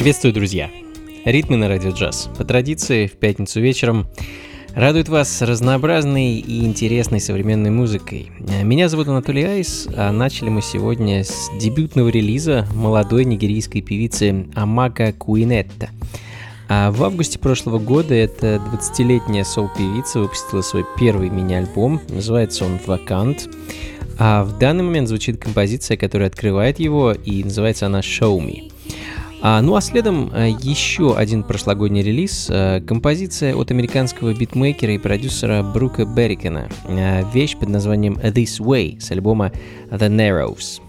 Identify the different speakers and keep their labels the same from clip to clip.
Speaker 1: Приветствую, друзья! Ритмы на радио джаз. По традиции, в пятницу вечером радует вас разнообразной и интересной современной музыкой. Меня зовут Анатолий Айс, а начали мы сегодня с дебютного релиза молодой нигерийской певицы Амага Куинетта. А в августе прошлого года эта 20-летняя сол-певица выпустила свой первый мини-альбом, называется он «Вакант». А в данный момент звучит композиция, которая открывает его, и называется она «Show Me». А, ну а следом а, еще один прошлогодний релиз, а, композиция от американского битмейкера и продюсера Брука Беррикена, а, вещь под названием This Way с альбома The Narrows.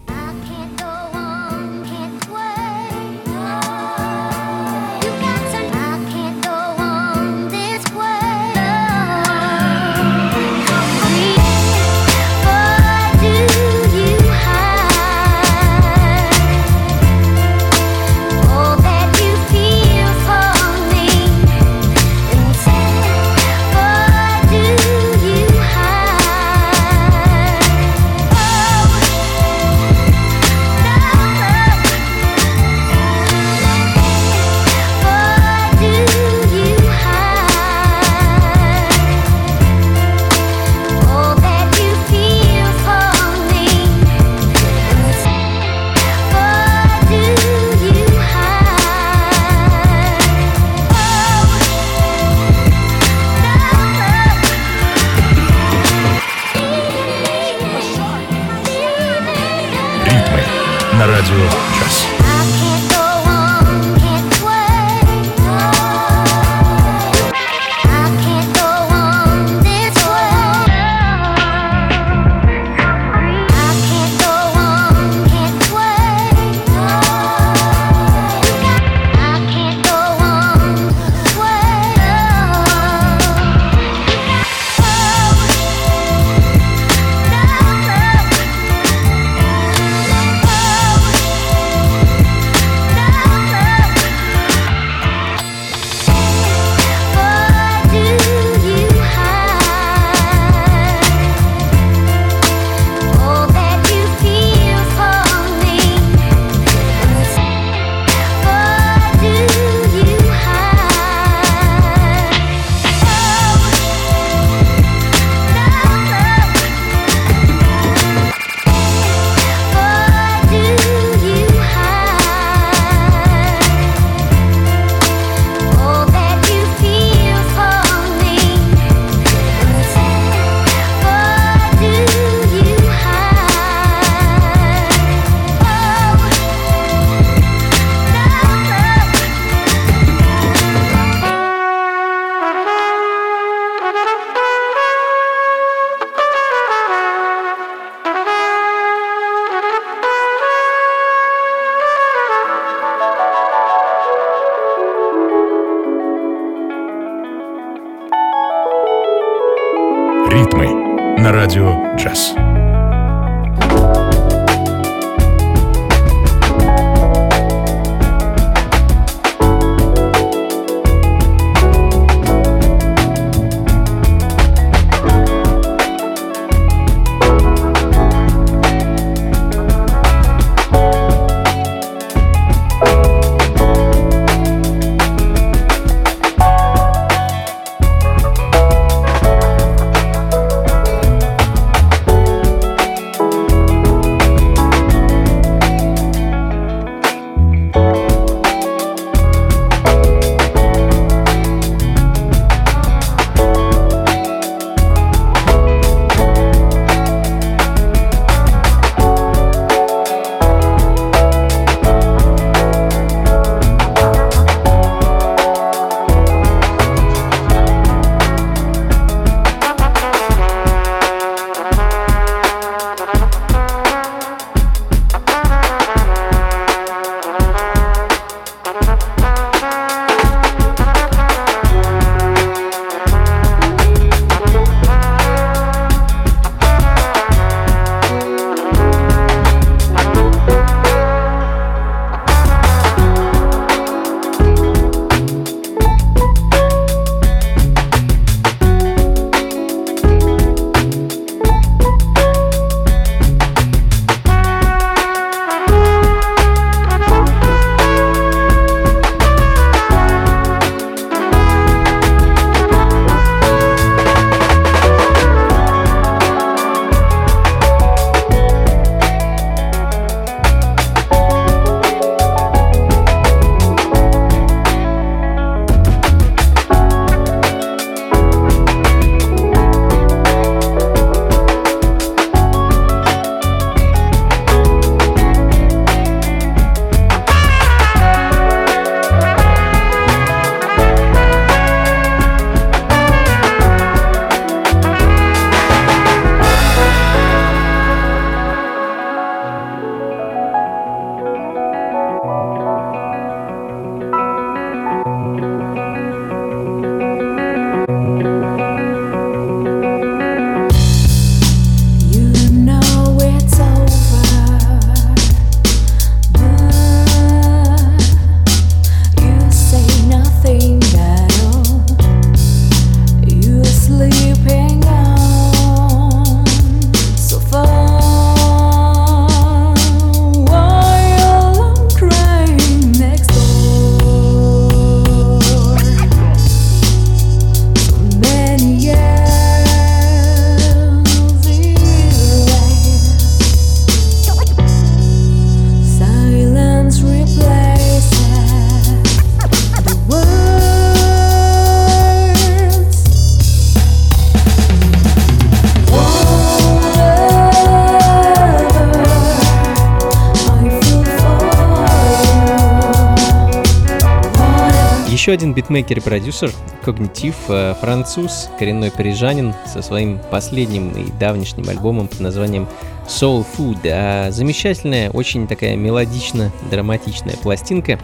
Speaker 2: Еще один битмейкер и продюсер, Когнитив, э, француз, коренной парижанин со своим последним и давнишним альбомом под названием Soul Food. А замечательная, очень такая мелодично-драматичная пластинка,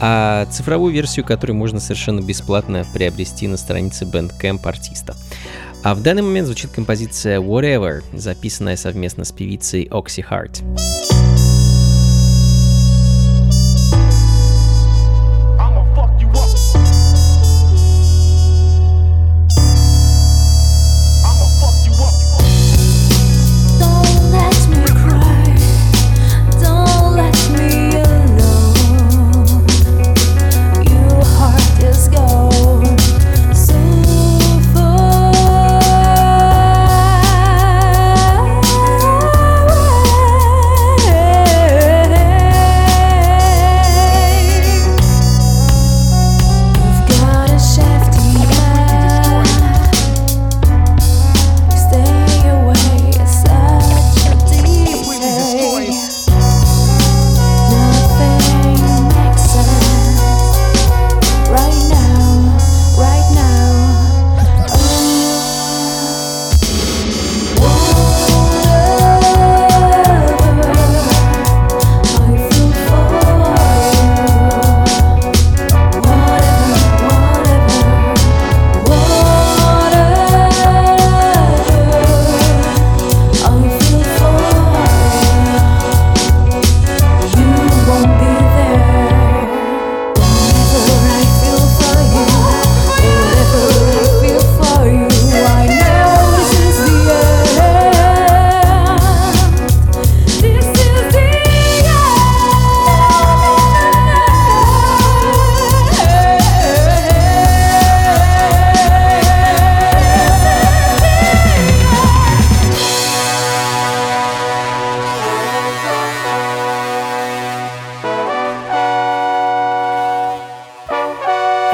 Speaker 2: а цифровую версию которой можно совершенно бесплатно приобрести на странице Bandcamp артиста. А в данный момент звучит композиция Whatever, записанная совместно с певицей Oxy Heart.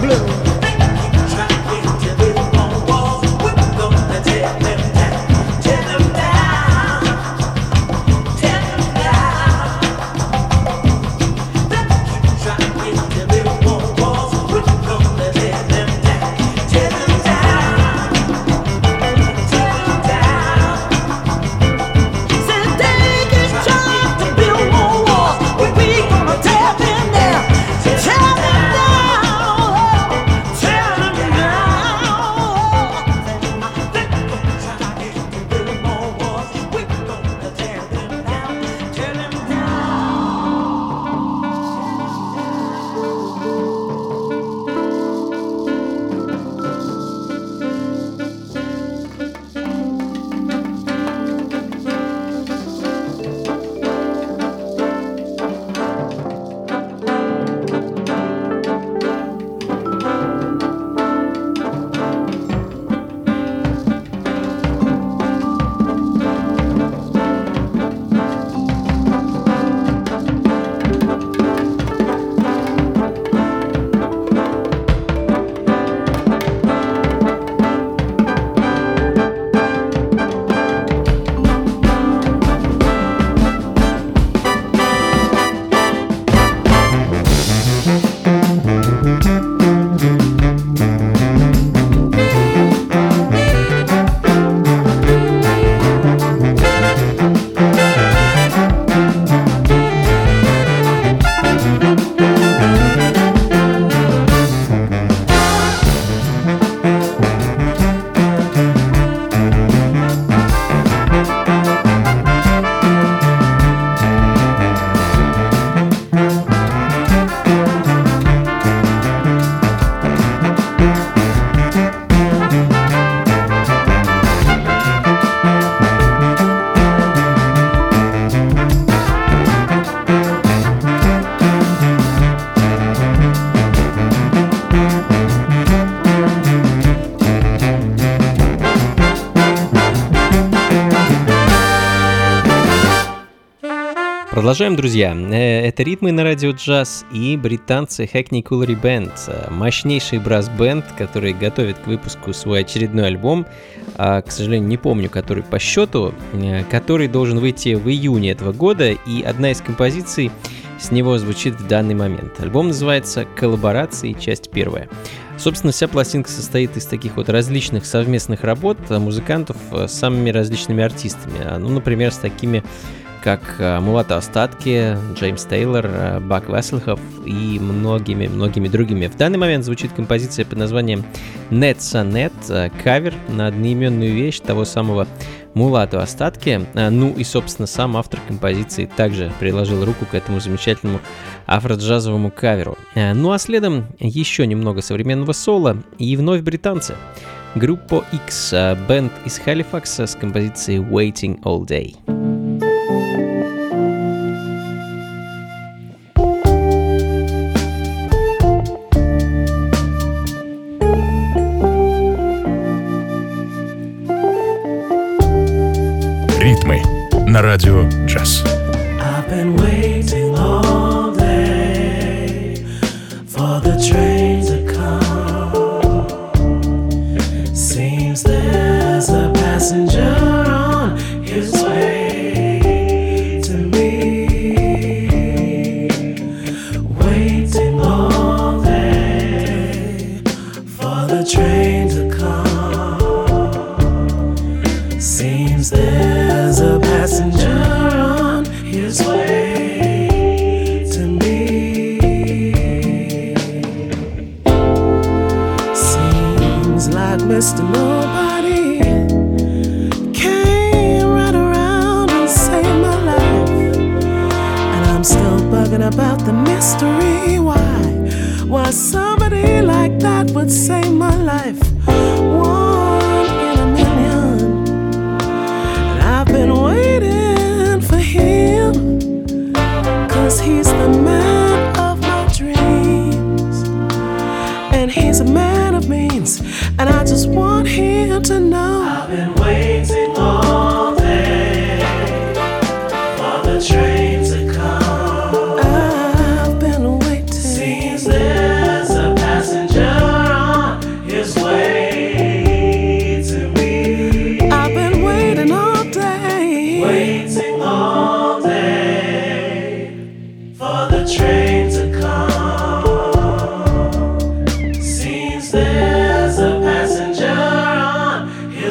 Speaker 2: blue.
Speaker 1: Продолжаем, друзья. Э, это ритмы на радио джаз и британцы Hackney Coolery Band. Э, мощнейший брас-бенд, который готовит к выпуску свой очередной альбом. А, к сожалению, не помню, который по счету, э, который должен выйти в июне этого года. И одна из композиций с него звучит в данный момент. Альбом называется «Коллаборации. Часть первая». Собственно, вся пластинка состоит из таких вот различных совместных работ музыкантов с самыми различными артистами. Ну, например, с такими как э, Мулата Остатки, Джеймс Тейлор, э, Бак Весселхов и многими-многими другими. В данный момент звучит композиция под названием Net Net, э, кавер на одноименную вещь того самого Мулату Остатки. Ну и, собственно, сам автор композиции также приложил руку к этому замечательному афроджазовому каверу. Ну а следом еще немного современного соло и вновь британцы. Группа X, бенд из Халифакса с композицией Waiting All Day.
Speaker 2: На радио джаз.
Speaker 3: I've been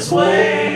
Speaker 3: This way.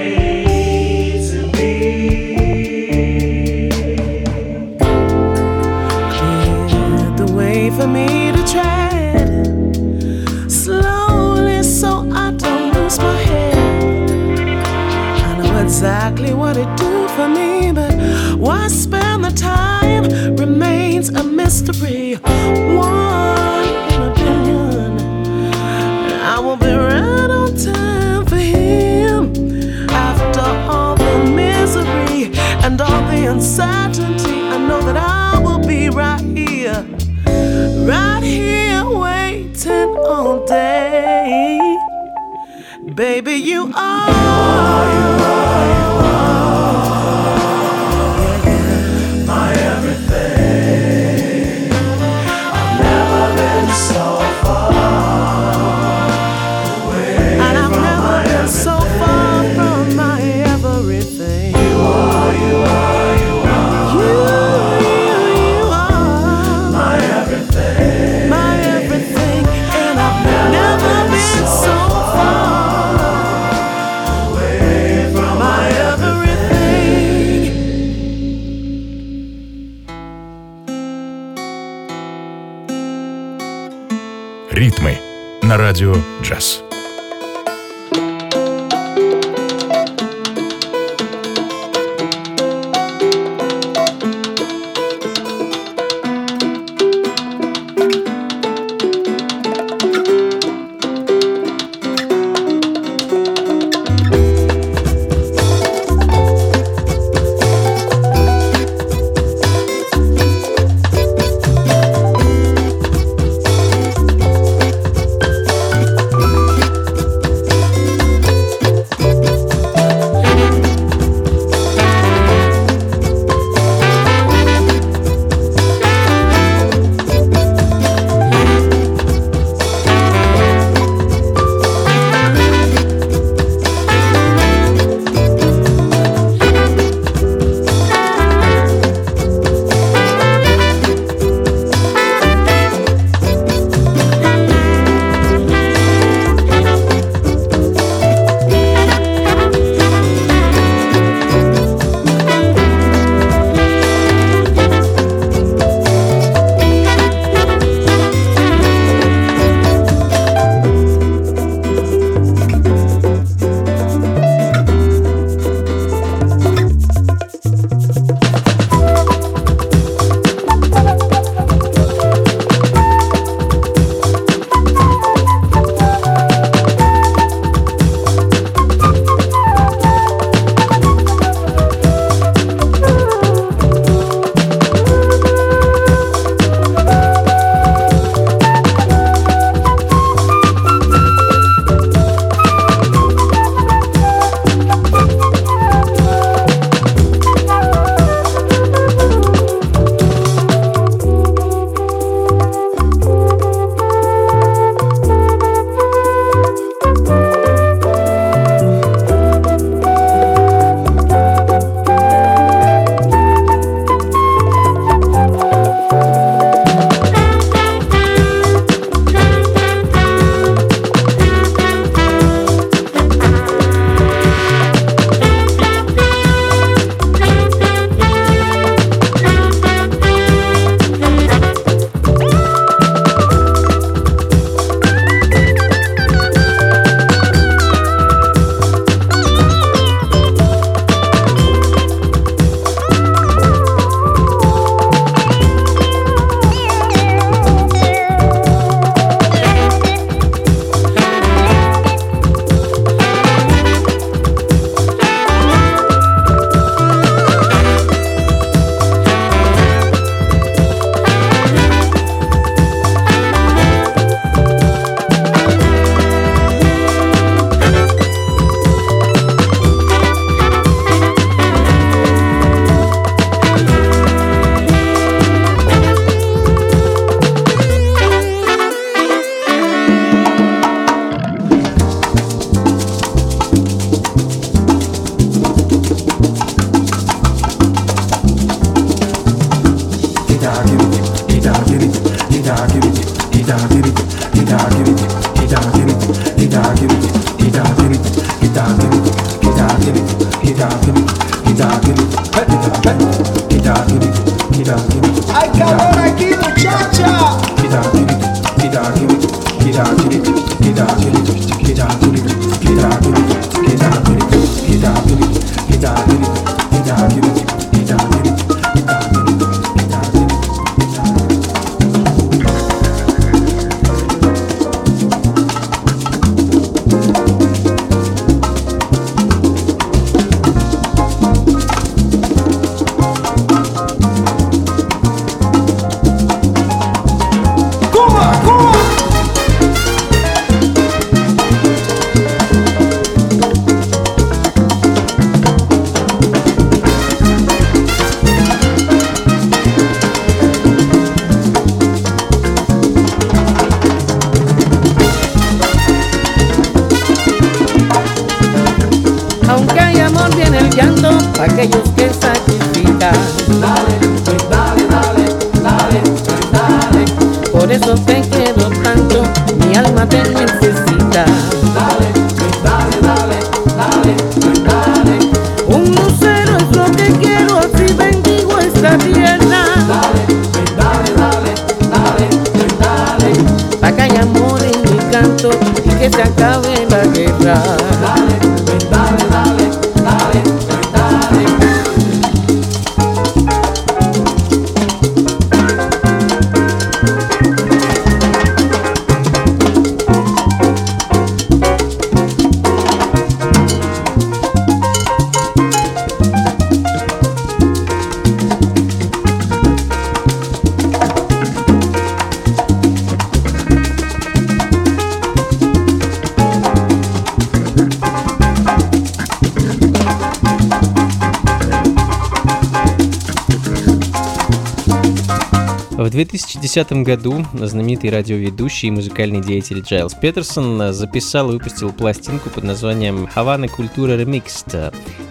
Speaker 1: 2010 году знаменитый радиоведущий и музыкальный деятель Джайлз Петерсон записал и выпустил пластинку под названием «Хавана Культура Ремикст».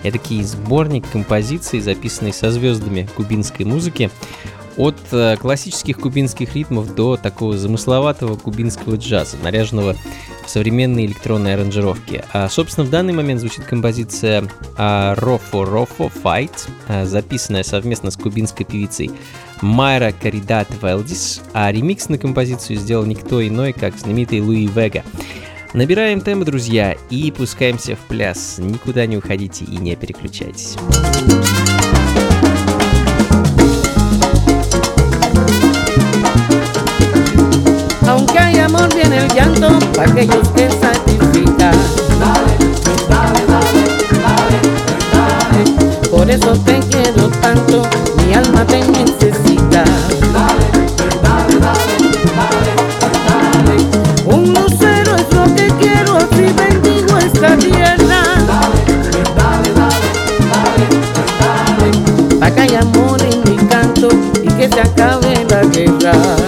Speaker 1: Эдакий сборник композиций, записанный со звездами кубинской музыки, от э, классических кубинских ритмов до такого замысловатого кубинского джаза, наряженного в современные электронные аранжировки. А, собственно, в данный момент звучит композиция «Рофо Рофо Fight», записанная совместно с кубинской певицей Майра Каридат Велдис, а ремикс на композицию сделал никто иной, как знаменитый Луи Вега. Набираем темы, друзья, и пускаемся в пляс. Никуда не уходите и не переключайтесь.
Speaker 4: Amor viene el llanto para aquellos que sacrifican. Por eso te quiero tanto, mi alma te necesita. Un lucero es lo que quiero, si bendigo esta tierra. Dale, dale, dale, dale, dale. Pa' que haya amor en mi canto y que se acabe la guerra.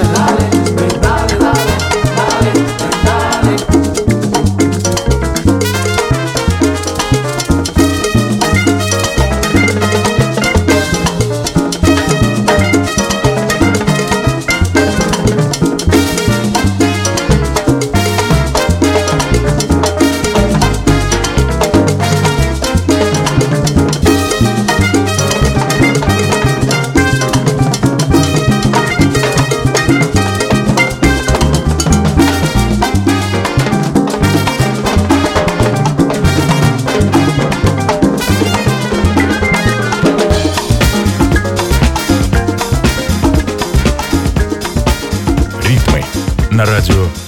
Speaker 2: на радио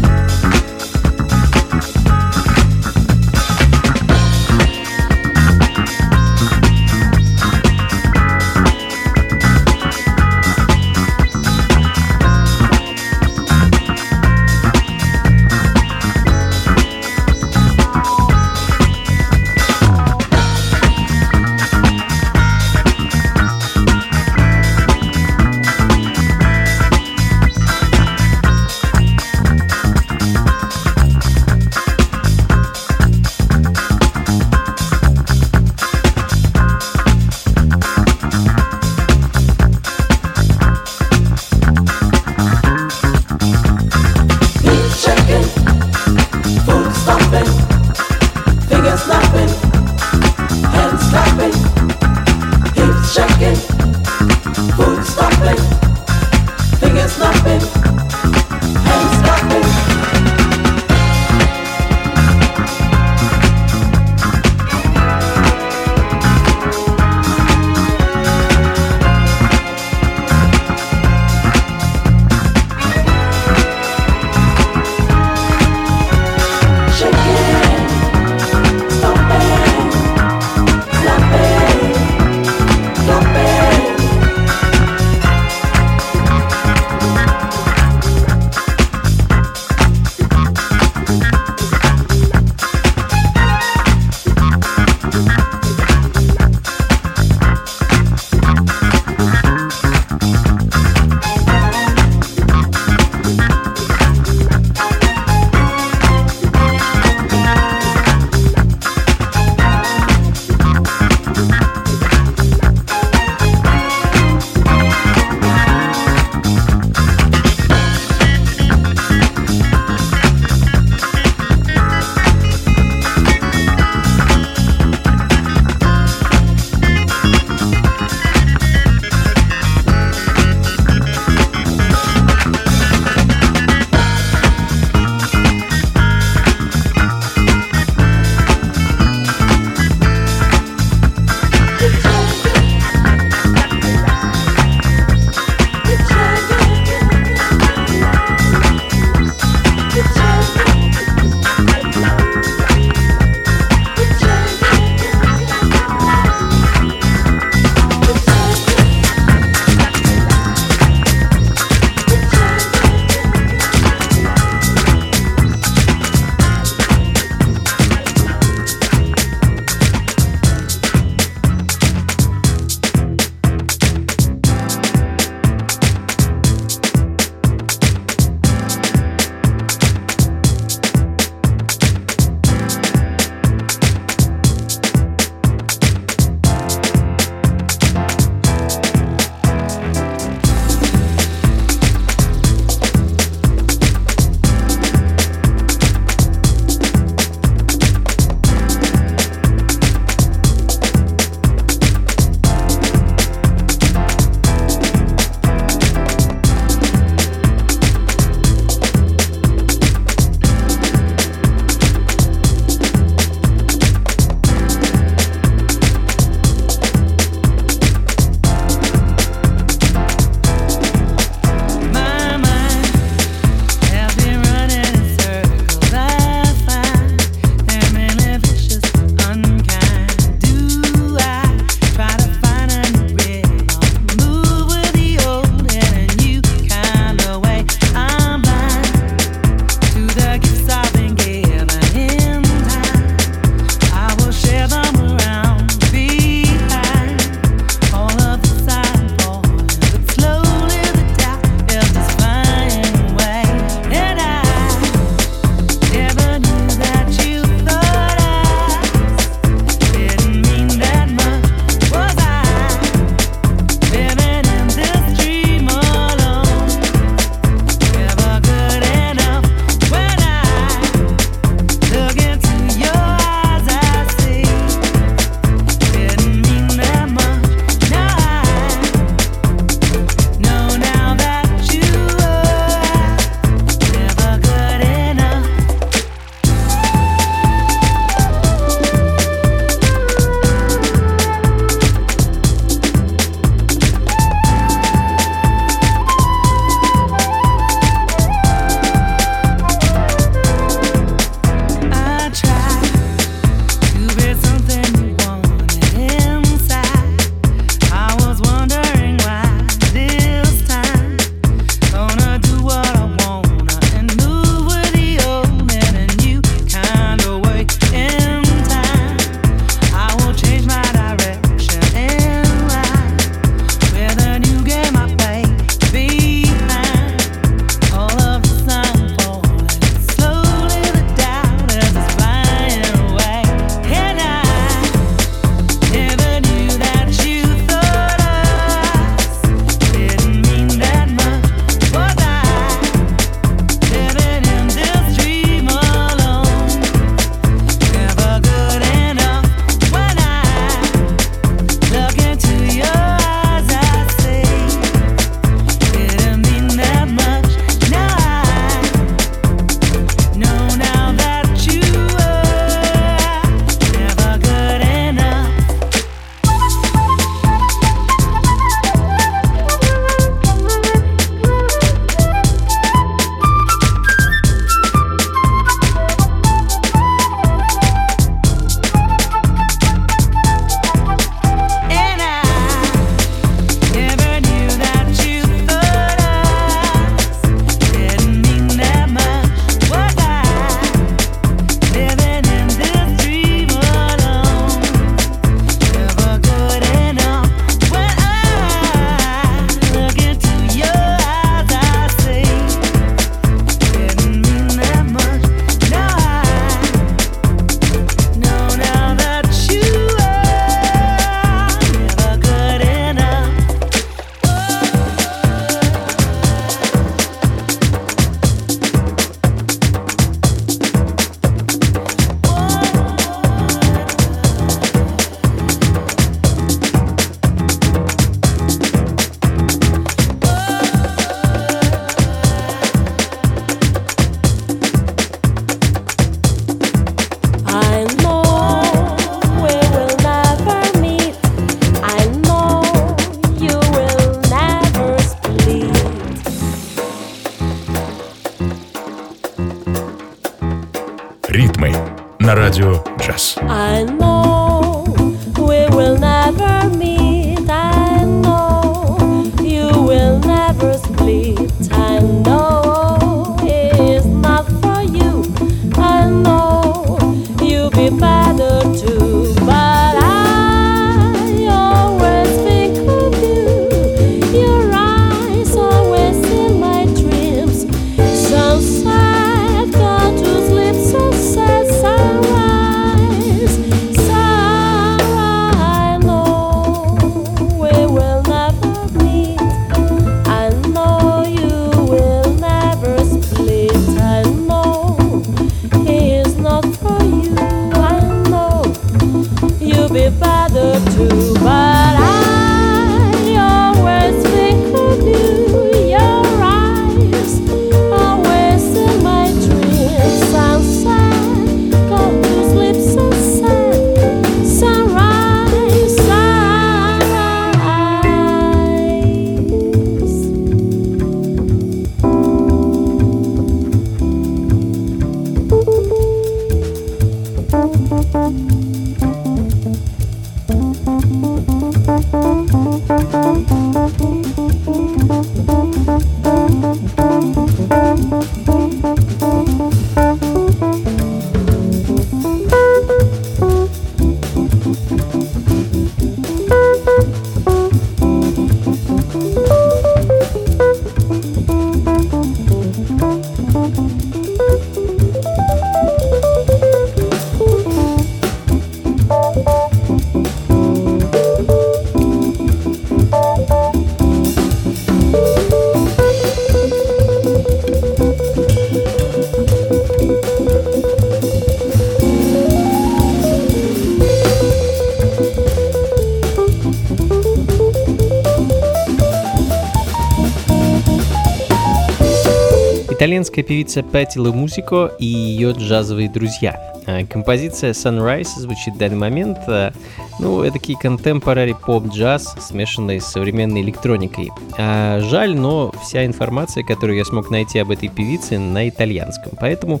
Speaker 5: Итальянская певица Патти Музико и ее джазовые друзья. А, композиция Sunrise звучит в данный момент, а, ну, это такие contemporary поп-джаз, смешанный с современной электроникой. А, жаль, но вся информация, которую я смог найти об этой певице, на итальянском, поэтому...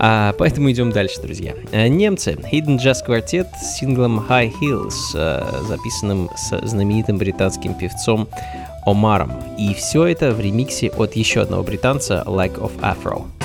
Speaker 5: А, поэтому идем дальше, друзья. Немцы. Hidden Jazz Quartet с синглом High Heels, записанным с знаменитым британским певцом Омаром. И все это в ремиксе от еще одного британца Like of Afro.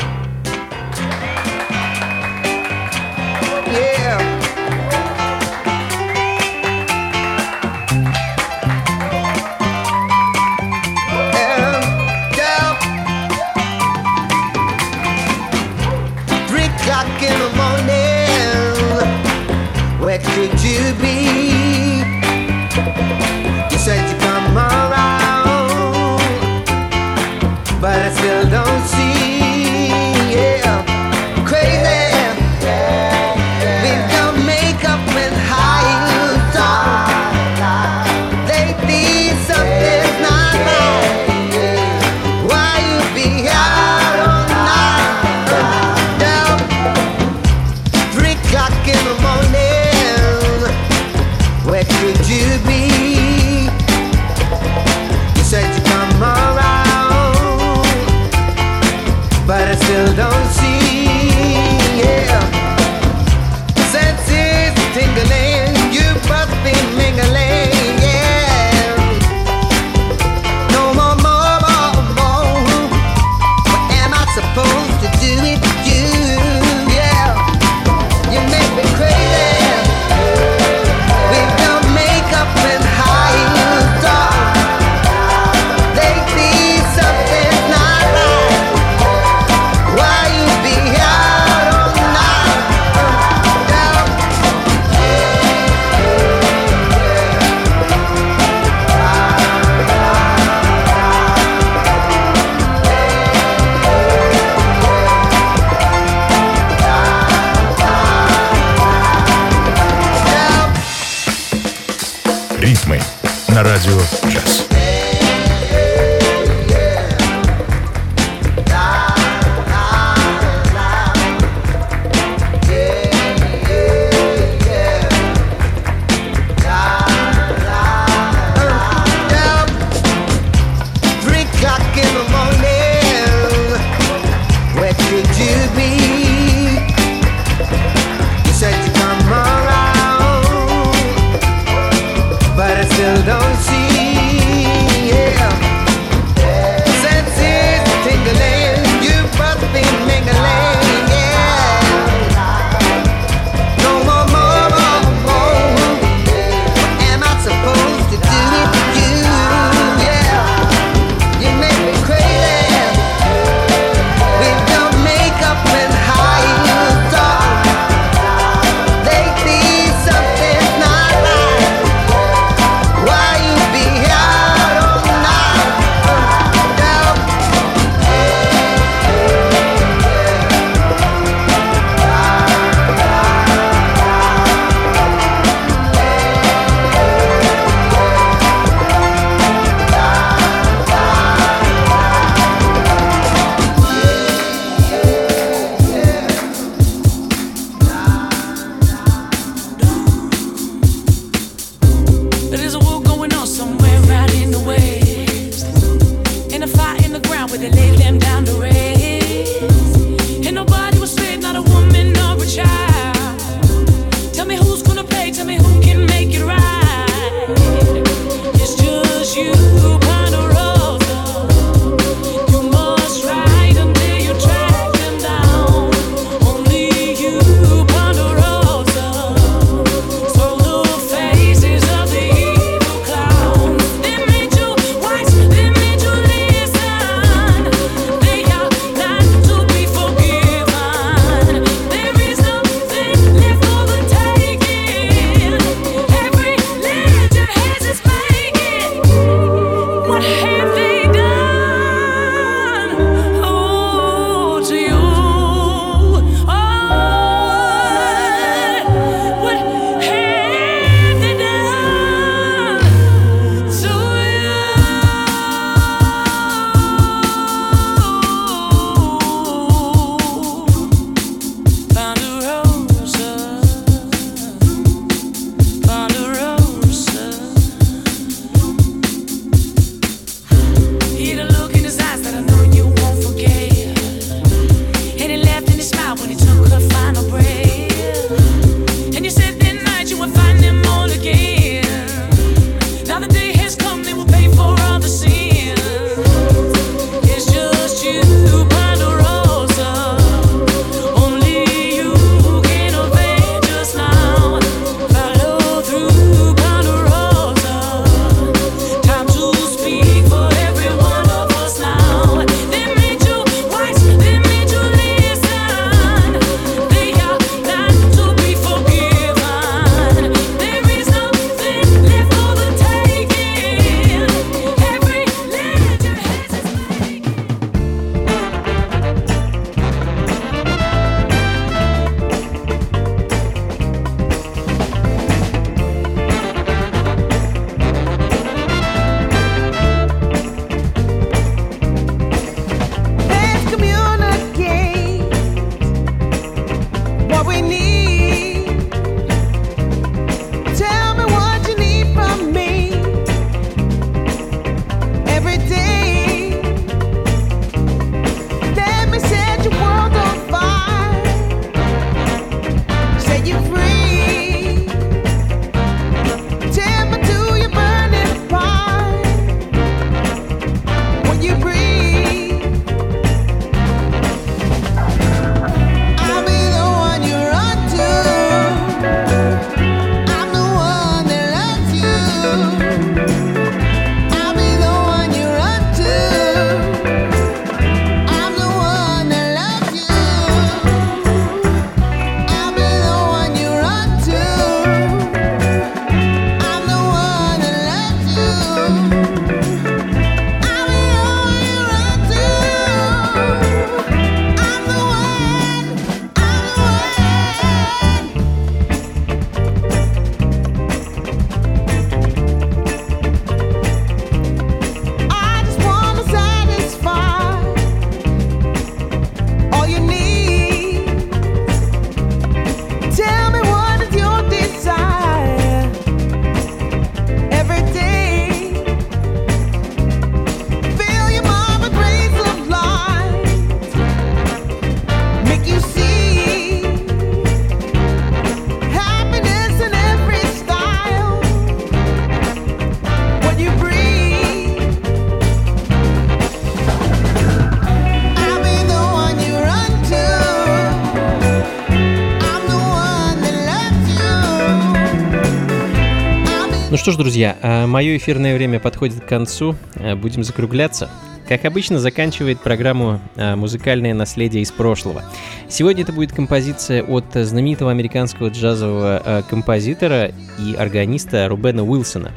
Speaker 1: Что ж, друзья, а, мое эфирное время подходит к концу. А, Будем закругляться. Как обычно, заканчивает программу а, «Музыкальное наследие из прошлого». Сегодня это будет композиция от знаменитого американского джазового композитора и органиста Рубена Уилсона –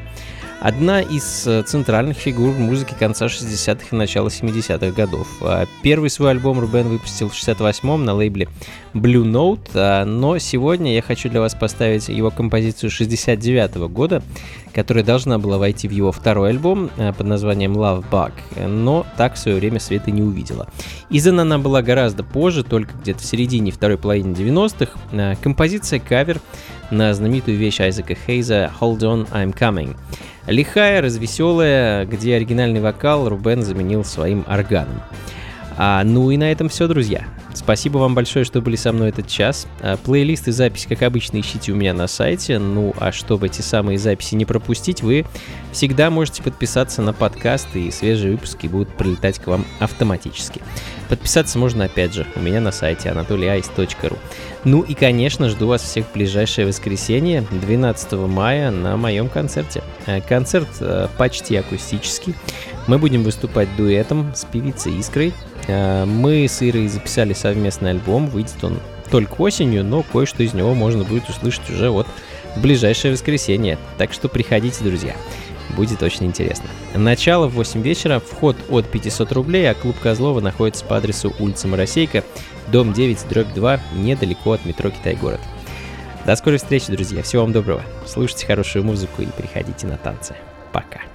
Speaker 1: Одна из э, центральных фигур музыки конца 60-х и начала 70-х годов. А первый свой альбом Рубен выпустил в 68-м на лейбле Blue Note, а, но сегодня я хочу для вас поставить его композицию 69 -го года, которая должна была войти в его второй альбом а, под названием Love Bug, но так в свое время света не увидела. Издана она была гораздо позже, только где-то в середине второй половины 90-х. Композиция кавер на знаменитую вещь Айзека Хейза «Hold on, I'm coming». Лихая, развеселая, где оригинальный вокал Рубен заменил своим органом. А, ну и на этом все, друзья. Спасибо вам большое, что были со мной этот час. А, плейлист и запись, как обычно, ищите у меня на сайте. Ну а чтобы эти самые записи не пропустить, вы всегда можете подписаться на подкаст, и свежие выпуски будут прилетать к вам автоматически. Подписаться можно, опять же, у меня на сайте anatolyice.ru. Ну и, конечно, жду вас всех в ближайшее воскресенье, 12 мая, на моем концерте. Э, концерт э, почти акустический. Мы будем выступать дуэтом с певицей Искрой. Мы с Ирой записали совместный альбом, выйдет он только осенью, но кое-что из него можно будет услышать уже вот в ближайшее воскресенье. Так что приходите, друзья. Будет очень интересно. Начало в 8 вечера, вход от 500 рублей, а клуб Козлова находится по адресу улица Моросейка, дом 9, дробь 2, недалеко от метро Китай-город. До скорой встречи, друзья. Всего вам доброго. Слушайте хорошую музыку и приходите на танцы. Пока.